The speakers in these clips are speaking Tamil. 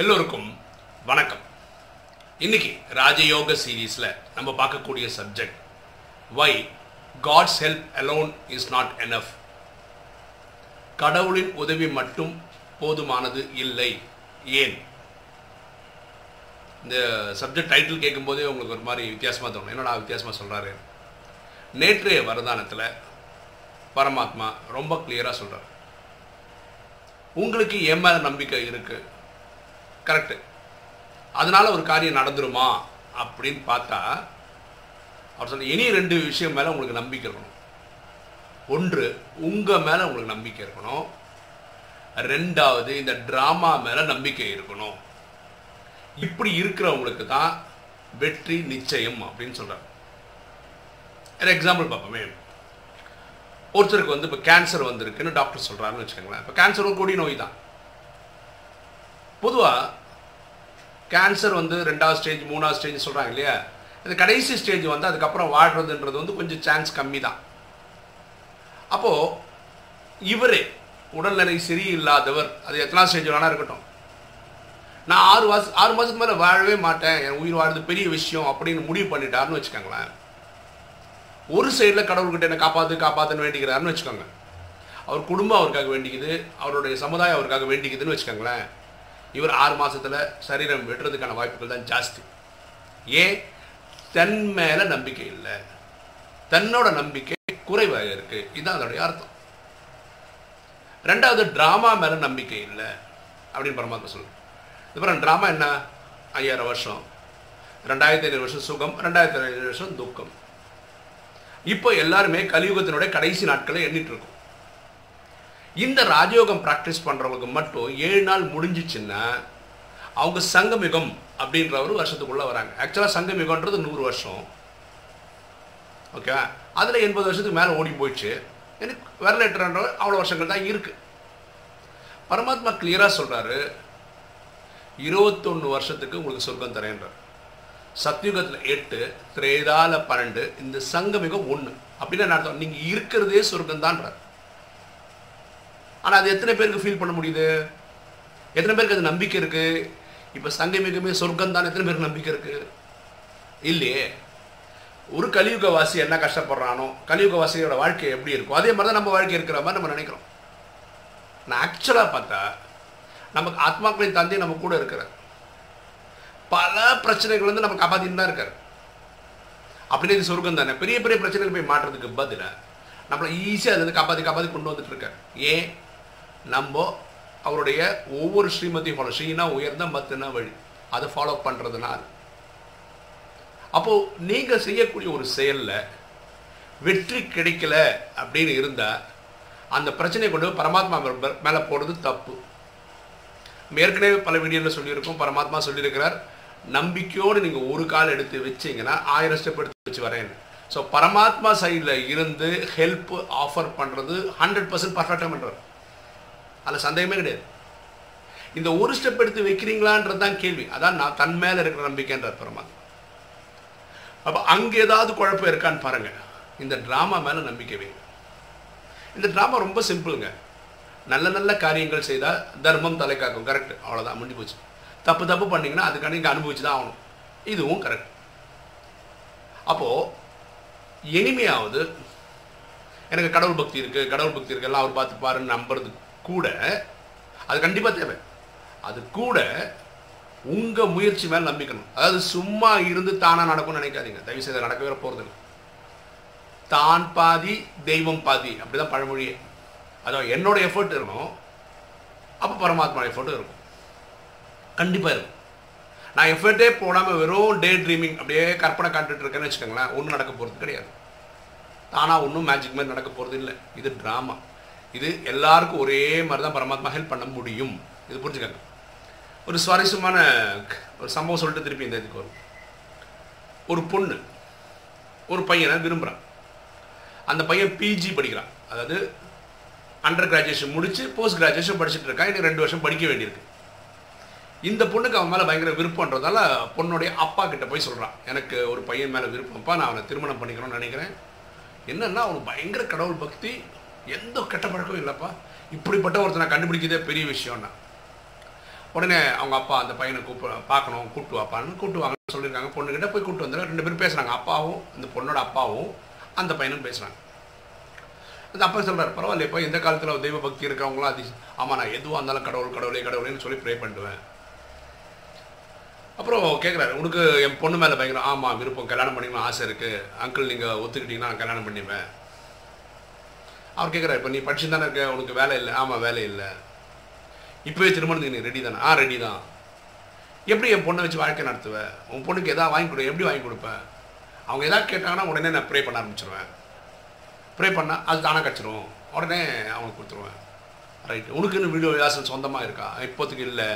எல்லோருக்கும் வணக்கம். இன்னைக்கு ராஜயோக சீரீஸில் நம்ம பார்க்கக்கூடிய subject why God's help alone is not enough கடவுளின் உதவி மட்டும் போதுமானது இல்லை. ஏன்? இந்த சப்ஜெக்ட் டைட்டில் கேட்கும்போதே உங்களுக்கு ஒரு மாதிரி வித்தியாசமாக தோணும். என்னடா வித்தியாசமாக சொல்கிறாரு நேற்றைய வரதானத்தில் பரமாத்மா ரொம்ப கிளியராக சொல்கிறார் உங்களுக்கு என் மேலே நம்பிக்கை இருக்குது கரெக்டு அதனால ஒரு காரியம் நடந்துருமா அப்படின்னு பார்த்தா அவர் சொன்ன இனி ரெண்டு விஷயம் மேலே உங்களுக்கு நம்பிக்கை இருக்கணும். ஒன்று உங்கள் மேலே உங்களுக்கு நம்பிக்கை இருக்கணும். ரெண்டாவது இந்த ட்ராமா மேலே நம்பிக்கை இருக்கணும். இப்படி இருக்கிறவங்களுக்கு தான் வெற்றி நிச்சயம் அப்படின்னு சொல்கிறார் ஒரு எக்ஸாம்பிள் பார்ப்போமே. ஒருத்தருக்கு வந்து இப்போ கேன்சர் வந்திருக்குன்னு டாக்டர் சொல்கிறாருன்னு வச்சுக்கோங்களேன். இப்போ கேன்சர் ஒரு கொடி நோய் தான். பொதுவாக கேன்சர் வந்து ரெண்டாவது ஸ்டேஜ் மூணாவது ஸ்டேஜ் சொல்கிறாங்க இல்லையா? இந்த கடைசி ஸ்டேஜ் வந்து அதுக்கப்புறம் வாழ்கிறதுன்றது வந்து கொஞ்சம் சான்ஸ் கம்மி தான் அப்போது இவரே உடல்நிலை சரியில்லாதவர் அது எத்தனாவது ஸ்டேஜ் வேணால் இருக்கட்டும். நான் ஆறு மாதம் ஆறு மாதத்துக்கு மேலே வாழவே மாட்டேன் என் உயிர் வாழ்றது பெரிய விஷயம் அப்படின்னு முடிவு பண்ணிட்டாருன்னு வச்சுக்கோங்களேன். ஒரு சைடில் கடவுள்கிட்ட என்ன காப்பாற்று காப்பாற்றுன்னு வேண்டிக்கிறாருன்னு வச்சுக்கோங்க. அவர் குடும்பம் அவருக்காக வேண்டிக்குது அவருடைய சமுதாயம் அவருக்காக வேண்டிக்குதுன்னு வச்சுக்கோங்களேன். இவர் ஆறு மாதத்தில் சரீரம் வெட்டுறதுக்கான வாய்ப்புகள் தான் ஜாஸ்தி. ஏன் தன் மேலே நம்பிக்கை இல்லை. தன்னோட நம்பிக்கை குறைவாக இருக்கு. இதுதான் அதோடைய அர்த்தம். ரெண்டாவது ட்ராமா மேலே நம்பிக்கை இல்லை. அப்படின்னு பரமாத்மா சொல்லு அப்புறம் ட்ராமா என்ன? ஐயாயிரம் வருஷம். ரெண்டாயிரத்தி ஐநூறு வருஷம் சுகம் ரெண்டாயிரத்தி ஐநூறு வருஷம் துக்கம். இப்போ எல்லாருமே கலியுகத்தினுடைய கடைசி நாட்களை எண்ணிட்டு இருக்கோம். இந்த ராஜயோகம் ப்ராக்டிஸ் பண்ணுறவங்களுக்கு மட்டும் ஏழு நாள் முடிஞ்சிச்சுன்னா அவங்க சங்கமிகம் அப்படின்ற ஒரு வருஷத்துக்குள்ளே வராங்க. ஆக்சுவலாக சங்கமிகம்ன்றது நூறு வருஷம். ஓகே அதில் எண்பது வருஷத்துக்கு மேலே ஓடி போயிடுச்சு. எனக்கு வரலேட்டர்ன்ற அவ்வளோ வருஷங்கள் தான் இருக்குது பரமாத்மா கிளியராக சொல்கிறாரு இருபத்தொன்று வருஷத்துக்கு உங்களுக்கு சொர்க்கம் தரேன்றார். சத்யுகத்தில் எட்டு திரேதால பன்னெண்டு இந்த சங்கமிகம் ஒன்று அப்படின்னு என்ன அர்த்தம்? நீங்கள் இருக்கிறதே சொர்க்கம் தான்றார் ஆனால் அது எத்தனை பேருக்கு ஃபீல் பண்ண முடியுது? எத்தனை பேருக்கு அது நம்பிக்கை இருக்குது இப்போ சங்கமிகமே சொர்க்கம் தான் எத்தனை பேருக்கு நம்பிக்கை இருக்குது இல்லையே. ஒரு கலியுகவாசி என்ன கஷ்டப்படுறானோ கலியுகவாசியோட வாழ்க்கை எப்படி இருக்கும் அதே மாதிரி தான் நம்ம வாழ்க்கை இருக்கிற மாதிரி நம்ம நினைக்கிறோம். நான் ஆக்சுவலாக பார்த்தா நமக்கு ஆத்மாக்களின் தந்தை நம்ம கூட இருக்கிறார். பல பிரச்சனைகள் வந்து நம்ம காப்பாற்றின்னு தான் இருக்கார். அப்படின்னு இது சொர்க்கம் தானே. பெரிய பெரிய பிரச்சனைகள் போய் மாற்றுறதுக்கு பதிலாக நம்மளை ஈஸியாக அதுலேருந்து காப்பாற்றி காப்பாற்றி கொண்டு வந்துட்டு இருக்கார். ஏன்? நம்ம அவருடைய ஒவ்வொரு ஸ்ரீமதியும் ஃபாலோ ஸ்ரீனா உயர்ந்த மத்தினா வழி. அதை ஃபாலோ பண்ணுறதுனால் அப்போது நீங்கள் செய்யக்கூடிய ஒரு செயலில் வெற்றி கிடைக்கல அப்படின்னு இருந்தால் அந்த பிரச்சனையை கொண்டு பரமாத்மா மேலே போடுறது தப்பு. ஏற்கனவே பல வீடியோவில் சொல்லியிருக்கோம் பரமாத்மா சொல்லியிருக்கிறார் நம்பிக்கையோடு நீங்கள் ஒரு கால் எடுத்து வச்சிங்கன்னா ஆயிரம் ஸ்டெப் எடுத்து வச்சு வரேன் ஸோ பரமாத்மா சைடில் இருந்து ஹெல்ப் ஆஃபர் பண்ணுறது ஹண்ட்ரட் பர்சன்ட் பர்ஃபெக்டாக பண்ணுறாரு அதில் சந்தேகமே கிடையாது. இந்த ஒரு ஸ்டெப் எடுத்து வைக்கிறீங்களான்றது தான் கேள்வி. அதான் நான் தன் மேலே இருக்கிற நம்பிக்கைன்றார் பரமாத்மா அப்போ அங்கே ஏதாவது குழப்பம் இருக்கான்னு பாருங்கள் இந்த ட்ராமா மேலே நம்பிக்கை வைங்க இந்த ட்ராமா ரொம்ப சிம்பிளுங்க நல்ல நல்ல காரியங்கள் செய்தால் தர்மம் தலை காக்கும். கரெக்ட் அவ்வளோதான் முடிஞ்சு போச்சு. தப்பு தப்பு பண்ணிங்கன்னா அதுக்கான நீங்கள் அனுபவிச்சு தான் ஆகணும். இதுவும் கரெக்ட் அப்போது இனிமையாவது எனக்கு கடவுள் பக்தி இருக்குது கடவுள் பக்தி இருக்கு எல்லாம் அவர் பார்த்து பாருன்னு நம்புறது. கூட அது கண்டிப்பாக தேவை. அது கூட உங்கள் முயற்சி மேலே நம்பிக்கணும். அதாவது சும்மா இருந்து தானாக நடக்கும்னு நினைக்காதீங்க. தயவு செய்து நடக்கவே போகிறது தான் பாதி தெய்வம் பாதி. அப்படி தான் பழமொழியே. அதான் என்னோட எஃபர்ட் இருக்கணும். அப்போ பரமாத்மா எஃபர்ட்டும் இருக்கும். கண்டிப்பாக இருக்கும். நான் எஃபர்ட்டே போடாமல் வெறும் டே ட்ரீமிங் அப்படியே கற்பனை காட்டுட்டு இருக்கேன்னு வச்சுக்கோங்களேன். ஒன்றும் நடக்க போகிறது கிடையாது. தானாக ஒன்றும் மேஜிக் மாதிரி நடக்க போகிறது இல்லை இது ட்ராமா இது எல்லாருக்கும் ஒரே மாதிரி தான் பரமாத்மா ஹெல்ப் பண்ண முடியும். இது புரிஞ்சுக்கங்க. ஒரு சுவாரஸ்யமான ஒரு சம்பவம் சொல்லிட்டு திருப்பி இந்த இதுக்கு வரும். ஒரு பொண்ணு ஒரு பையனை விரும்புகிறான் அந்த பையன் பிஜி படிக்கிறான். அதாவது அண்டர் கிராஜுவேஷன் முடித்து போஸ்ட் கிராஜுவேஷன் படிச்சுட்டு இருக்கான். எனக்கு ரெண்டு வருஷம் படிக்க வேண்டியிருக்கு. இந்த பொண்ணுக்கு அவன் மேலே பயங்கர விருப்பன்றதால பொண்ணுடைய அப்பா கிட்ட போய் சொல்கிறான் எனக்கு ஒரு பையன் மேலே விருப்பம்ப்பா நான் அவனை திருமணம் பண்ணிக்கணும்னு நினைக்கிறேன். என்னன்னா அவனுக்கு பயங்கர கடவுள் பக்தி. எந்த கெட்ட பழக்கமும் இல்லைப்பா. இப்படிப்பட்ட ஒருத்தனை கண்டுபிடிக்கிறதே பெரிய விஷயம்னா. உடனே அவங்க அப்பா அந்த பையனை கூப்ப பார்க்கணும் கூப்பிட்டு வாப்பான்னு கூப்பிட்டு வாங்கன்னு சொல்லியிருக்காங்க. பொண்ணுக்கிட்ட போய் கூப்பிட்டு வந்து ரெண்டு பேரும் பேசுகிறாங்க அப்பாவும் அந்த பொண்ணோட அப்பாவும் அந்த பையனும் பேசுகிறாங்க அந்த அப்பா சொல்கிறார் பரவாயில்ல இப்போ இந்த காலத்தில் தெய்வ பக்தி இருக்கிறவங்களாம் அது ஆமாம் நான் எதுவாக இருந்தாலும் கடவுள் கடவுளே கடவுளேன்னு சொல்லி ப்ரே பண்ணுவேன். அப்புறம் கேட்குறாரு உனக்கு என் பொண்ணு மேலே பயங்கரம் ஆமாம் விருப்பம். கல்யாணம் பண்ணிக்கணும் ஆசை இருக்குது அங்கிள் நீங்கள் ஒத்துக்கிட்டிங்கன்னா நான் கல்யாணம் பண்ணிப்பேன். அவர் கேட்குறாரு இப்போ நீ படிச்சு தானே இருக்க? உனக்கு வேலை இல்லை. ஆமாம் வேலை இல்லை. இப்போவே திருமணத்துக்கு நீ ரெடி தானே? ஆ ரெடி தான். எப்படி என் பொண்ணை வச்சு வாழ்க்கை நடத்துவேன் உன் பொண்ணுக்கு எதாவது வாங்கி கொடு எப்படி வாங்கி கொடுப்பேன் அவங்க எதாவது கேட்டாங்கன்னா உடனே நான் ப்ரே பண்ண ஆரம்பிச்சிருவேன். ப்ரே பண்ணால் அது தானாக கிடச்சிரும். உடனே அவனுக்கு கொடுத்துருவேன். ரைட் உனக்குன்னு வீடியோ விலாசம் சொந்தமாக இருக்கா? இப்போதைக்கு இல்லை.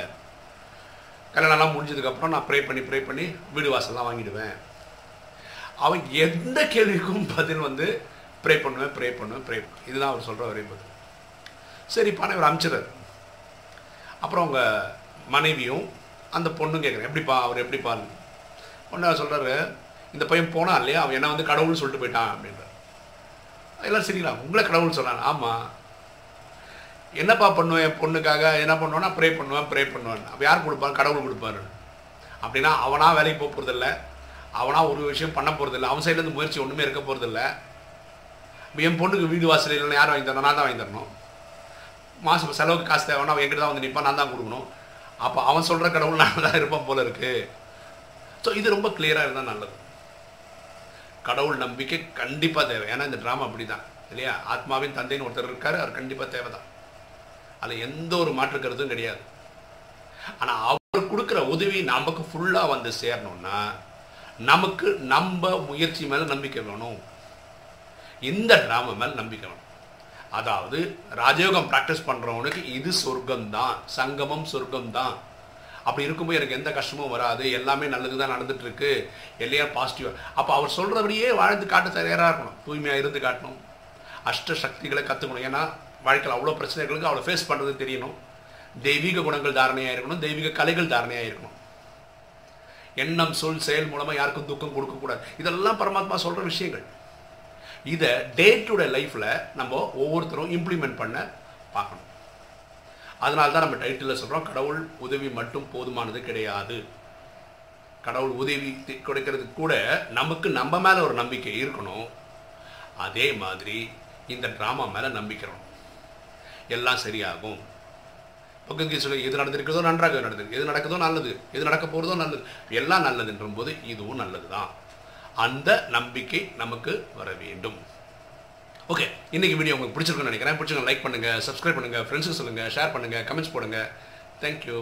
கல்யாணம்லாம் முடிஞ்சதுக்கப்புறம் நான் ப்ரே பண்ணி ப்ரே பண்ணி வீடு வாசல்லாம் வாங்கிடுவேன். அவன் எந்த கேள்விக்கும் பதில் வந்து ப்ரே பண்ணுவேன் ப்ரே பண்ணுவேன் ப்ரே இதுதான் அவர் சொல்கிற ஒரே பதில் சரி பணம் இவர் அமிச்சிடாரு அப்புறம் அவங்க மனைவியும் அந்த பொண்ணும் கேட்குறேன் எப்படிப்பா அவர் எப்படிப்பான்னு ஒன்று சொல்கிறாரு இந்த பையன் போனான் இல்லையா? அவன் என்ன வந்து கடவுள்னு சொல்லிட்டு போயிட்டான் அப்படின்றார். எல்லாம் சரிங்களா உங்களை கடவுள் சொன்னான் ஆமாம் என்னப்பா பண்ணுவேன்? என் பொண்ணுக்காக என்ன பண்ணுவேன்னா ப்ரே பண்ணுவேன் ப்ரே பண்ணுவேன். அப்போ யார் கொடுப்பாரு? கடவுள் கொடுப்பாரு. அப்படின்னா அவனாக வேலைக்கு போக போகிறதில்ல அவனாக ஒரு விஷயம் பண்ண போகிறதில்ல அவன் சைட்லேருந்து முயற்சி ஒன்றுமே இருக்க போகிறதில்ல இப்போ என் பொண்ணுக்கு வீடு வாசல் இல்லைன்னா யார் வாங்கி தரணும்? நான் தான் வாங்கி தரணும். மாதம் செலவுக்கு காசு தேவைன்னா அவன் என்கிட்ட தான் வந்து நிற்பான் நான் தான் கொடுக்கணும். அப்போ அவன் சொல்கிற கடவுள் நான் தான் இருப்பான் போல இருக்கு. ஸோ இது ரொம்ப கிளியராக இருந்தால் நல்லது. கடவுள் நம்பிக்கை கண்டிப்பாக தேவை. ஏன்னா இந்த ட்ராமா அப்படி தான் இல்லையா? ஆத்மாவின் தந்தைன்னு ஒருத்தர் இருக்கார் அவர் கண்டிப்பாக தேவை தான் அதில் எந்த ஒரு மாற்று கருத்தும் கிடையாது. ஆனால் அவர் கொடுக்குற உதவி நமக்கு ஃபுல்லாக வந்து சேரணும்னா நமக்கு நம்ம முயற்சி மேலே நம்பிக்கை வேணும். இந்த ட்ராமா மேலே நம்பிக்கை வேணும். அதாவது ராஜயோகம் ப்ராக்டிஸ் பண்ணுறவனுக்கு இது சொர்க்கம் தான் சங்கமம் சொர்க்கம்தான். அப்படி இருக்கும்போது எனக்கு எந்த கஷ்டமும் வராது எல்லாமே நல்லது தான் நடந்துட்டுருக்கு இருக்கு பாசிட்டிவாக அப்போ அவர் சொல்கிறபடியே வாழ்ந்து காட்ட தயாராக இருக்கணும் தூய்மையாக இருந்து காட்டணும் அஷ்ட சக்திகளை கற்றுக்கணும் ஏன்னா வாழ்க்கையில் அவ்வளோ பிரச்சனைகளுக்கு அவளை ஃபேஸ் பண்ணுறது தெரியணும். தெய்வீக குணங்கள் தாரணையாக இருக்கணும் தெய்வீக கலைகள் தாரணையாக இருக்கணும். எண்ணம் சொல் செயல் மூலமாக யாருக்கும் துக்கம் கொடுக்கக்கூடாது. இதெல்லாம் பரமாத்மா சொல்கிற விஷயங்கள். இதை டே டு டே லைஃப்பில் நம்ம ஒவ்வொருத்தரும் இம்ப்ளிமெண்ட் பண்ண பார்க்கணும். அதனால தான் நம்ம டைட்டிலில் சொல்கிறோம் கடவுள் உதவி மட்டும் போதுமானது கிடையாது. கடவுள் உதவி தி- கொடுக்கறதுக்கு கூட நமக்கு நம்ம மேலே ஒரு நம்பிக்கை இருக்கணும். அதே மாதிரி இந்த ட்ராமா மேலே நம்பிக்கிறோம் எல்லாம் சரியாகும். பக்கத்து சொல்லி எது நடந்திருக்கிறதோ நன்றாக நடந்திருக்கு. எது நடக்குதோ நல்லது. எது நடக்க போகிறதோ நல்லது. எல்லாம் நல்லதுன்ற போது இதுவும் நல்லது தான் அந்த நம்பிக்கை நமக்கு வர வேண்டும். ஓகே இன்னைக்கு வீடியோ உங்களுக்கு பிடிச்சிருக்குன்னு நினைக்கிறேன். பிடிச்சிருக்க லைக் பண்ணுங்கள் சப்ஸ்கிரைப் பண்ணுங்கள் ஃப்ரெண்ட்ஸுக்கு சொல்லுங்கள் ஷேர் பண்ணுங்கள் கமெண்ட்ஸ் போடுங்க. தேங்க்யூ